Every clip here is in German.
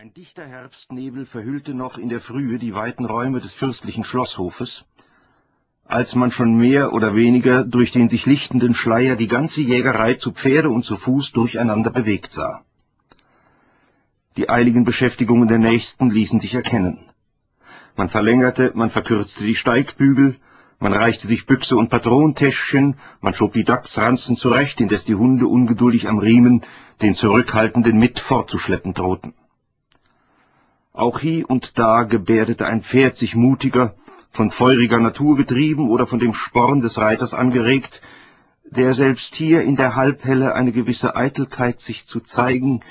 Ein dichter Herbstnebel verhüllte noch in der Frühe die weiten Räume des fürstlichen Schlosshofes, als man schon mehr oder weniger durch den sich lichtenden Schleier die ganze Jägerei zu Pferde und zu Fuß durcheinander bewegt sah. Die eiligen Beschäftigungen der Nächsten ließen sich erkennen. Man verlängerte, man verkürzte die Steigbügel, man reichte sich Büchse und Patrontäschchen, man schob die Dachsranzen zurecht, indes die Hunde ungeduldig am Riemen den Zurückhaltenden mit fortzuschleppen drohten. Auch hie und da gebärdete ein Pferd sich mutiger, von feuriger Natur getrieben oder von dem Sporn des Reiters angeregt, der selbst hier in der Halbhelle eine gewisse Eitelkeit sich zu zeigen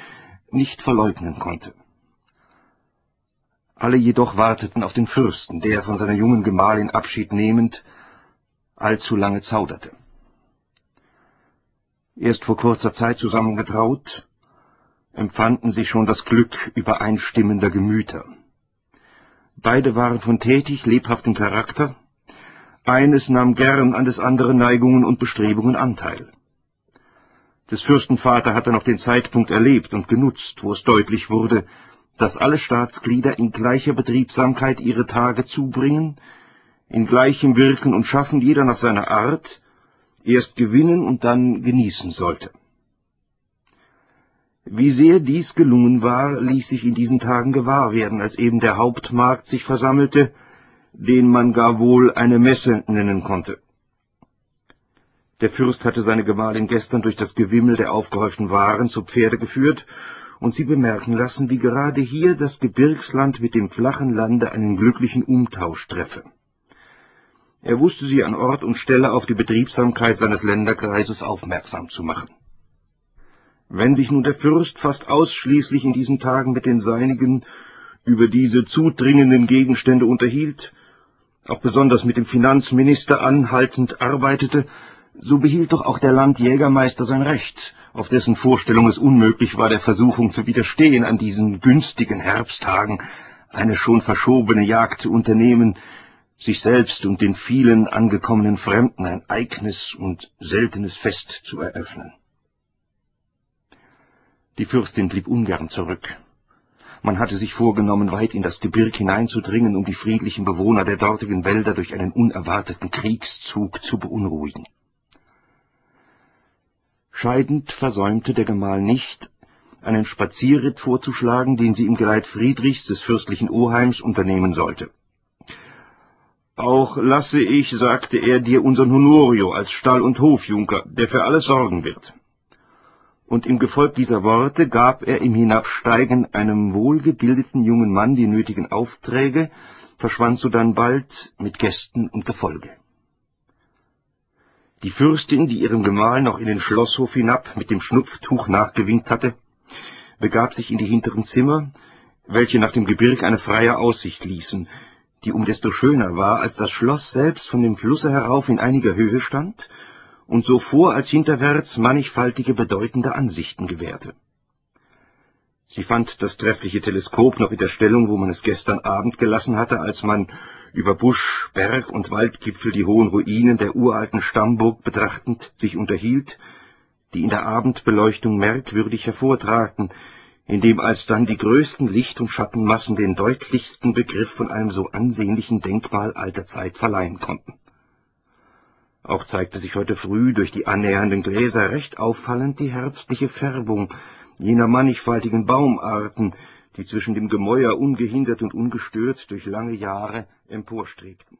nicht verleugnen konnte. Alle jedoch warteten auf den Fürsten, der von seiner jungen Gemahlin Abschied nehmend allzu lange zauderte. Erst vor kurzer Zeit zusammengetraut, empfanden sie schon das Glück übereinstimmender Gemüter. Beide waren von tätig, lebhaftem Charakter, eines nahm gern an des anderen Neigungen und Bestrebungen Anteil. Des Fürsten Vater hatte noch den Zeitpunkt erlebt und genutzt, wo es deutlich wurde, dass alle Staatsglieder in gleicher Betriebsamkeit ihre Tage zubringen, in gleichem Wirken und Schaffen jeder nach seiner Art, erst gewinnen und dann genießen sollte. Wie sehr dies gelungen war, ließ sich in diesen Tagen gewahr werden, als eben der Hauptmarkt sich versammelte, den man gar wohl eine Messe nennen konnte. Der Fürst hatte seine Gemahlin gestern durch das Gewimmel der aufgehäuften Waren zu Pferde geführt und sie bemerken lassen, wie gerade hier das Gebirgsland mit dem flachen Lande einen glücklichen Umtausch treffe. Er wusste sie an Ort und Stelle auf die Betriebsamkeit seines Länderkreises aufmerksam zu machen. Wenn sich nun der Fürst fast ausschließlich in diesen Tagen mit den Seinigen über diese zudringenden Gegenstände unterhielt, auch besonders mit dem Finanzminister anhaltend arbeitete, so behielt doch auch der Landjägermeister sein Recht, auf dessen Vorstellung es unmöglich war, der Versuchung zu widerstehen, an diesen günstigen Herbsttagen eine schon verschobene Jagd zu unternehmen, sich selbst und den vielen angekommenen Fremden ein eignes und seltenes Fest zu eröffnen. Die Fürstin blieb ungern zurück. Man hatte sich vorgenommen, weit in das Gebirg hineinzudringen, um die friedlichen Bewohner der dortigen Wälder durch einen unerwarteten Kriegszug zu beunruhigen. Scheidend versäumte der Gemahl nicht, einen Spazierritt vorzuschlagen, den sie im Geleit Friedrichs des fürstlichen Oheims unternehmen sollte. Auch lasse ich, sagte er, dir unseren Honorio als Stall- und Hofjunker, der für alles sorgen wird und im Gefolg dieser Worte gab er im Hinabsteigen einem wohlgebildeten jungen Mann die nötigen Aufträge, verschwand sodann bald mit Gästen und Gefolge. Die Fürstin, die ihrem Gemahl noch in den Schlosshof hinab mit dem Schnupftuch nachgewinkt hatte, begab sich in die hinteren Zimmer, welche nach dem Gebirg eine freie Aussicht ließen, die um desto schöner war, als das Schloss selbst von dem Flusse herauf in einiger Höhe stand und so vor als hinterwärts mannigfaltige bedeutende Ansichten gewährte. Sie fand das treffliche Teleskop noch in der Stellung, wo man es gestern Abend gelassen hatte, als man über Busch, Berg und Waldgipfel die hohen Ruinen der uralten Stammburg betrachtend sich unterhielt, die in der Abendbeleuchtung merkwürdig hervortraten, indem alsdann die größten Licht- und Schattenmassen den deutlichsten Begriff von einem so ansehnlichen Denkmal alter Zeit verleihen konnten. Auch zeigte sich heute früh durch die annähernden Gläser recht auffallend die herbstliche Färbung jener mannigfaltigen Baumarten, die zwischen dem Gemäuer ungehindert und ungestört durch lange Jahre emporstrebten